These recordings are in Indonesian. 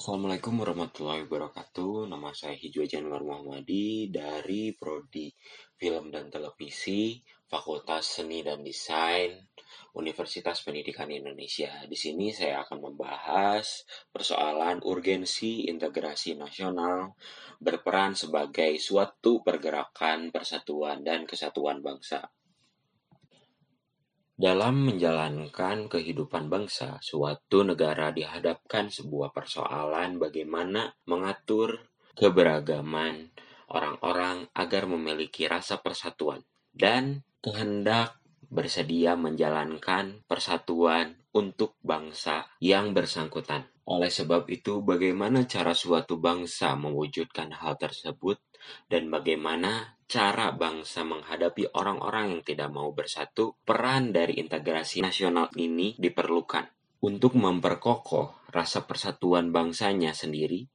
Assalamualaikum warahmatullahi wabarakatuh. Nama saya Hijwa Januar Muhammadi dari Prodi Film dan Televisi, Fakultas Seni dan Desain, Universitas Pendidikan Indonesia. Di sini saya akan membahas persoalan urgensi integrasi nasional berperan sebagai suatu pergerakan persatuan dan kesatuan bangsa. Dalam menjalankan kehidupan bangsa, suatu negara dihadapkan sebuah persoalan bagaimana mengatur keberagaman orang-orang agar memiliki rasa persatuan dan kehendak bersedia menjalankan persatuan untuk bangsa yang bersangkutan. Oleh sebab itu, bagaimana cara suatu bangsa mewujudkan hal tersebut dan bagaimana cara bangsa menghadapi orang-orang yang tidak mau bersatu, peran dari integrasi nasional ini diperlukan. Untuk memperkokoh rasa persatuan bangsanya sendiri,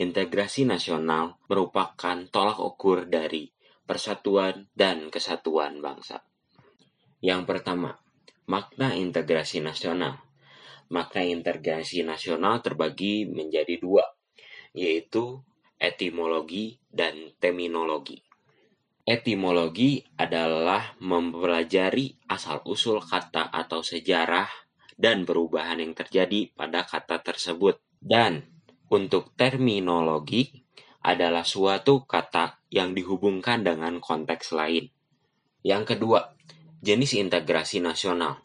integrasi nasional merupakan tolak ukur dari persatuan dan kesatuan bangsa. Yang pertama, makna integrasi nasional. Makna integrasi nasional terbagi menjadi dua, yaitu etimologi dan terminologi. Etimologi adalah mempelajari asal-usul kata atau sejarah dan perubahan yang terjadi pada kata tersebut. Dan untuk terminologi adalah suatu kata yang dihubungkan dengan konteks lain. Yang kedua, jenis integrasi nasional.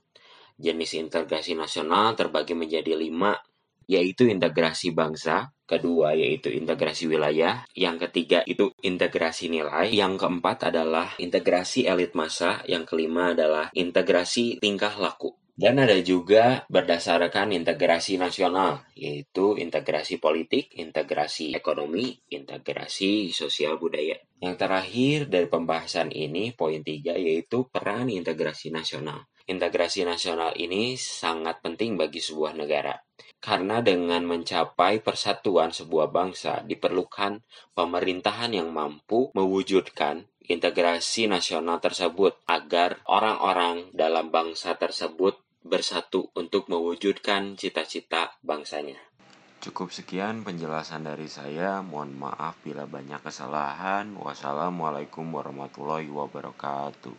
Jenis integrasi nasional terbagi menjadi lima, yaitu integrasi bangsa, kedua yaitu integrasi wilayah, yang ketiga itu integrasi nilai, yang keempat adalah integrasi elit massa, yang kelima adalah integrasi tingkah laku. Dan ada juga berdasarkan integrasi nasional, yaitu integrasi politik, integrasi ekonomi, integrasi sosial budaya. Yang terakhir dari pembahasan ini, poin tiga, yaitu peran integrasi nasional. Integrasi nasional ini sangat penting bagi sebuah negara, karena dengan mencapai persatuan sebuah bangsa diperlukan pemerintahan yang mampu mewujudkan integrasi nasional tersebut agar orang-orang dalam bangsa tersebut bersatu untuk mewujudkan cita-cita bangsanya. Cukup sekian penjelasan dari saya. Mohon maaf bila banyak kesalahan. Wassalamualaikum warahmatullahi wabarakatuh.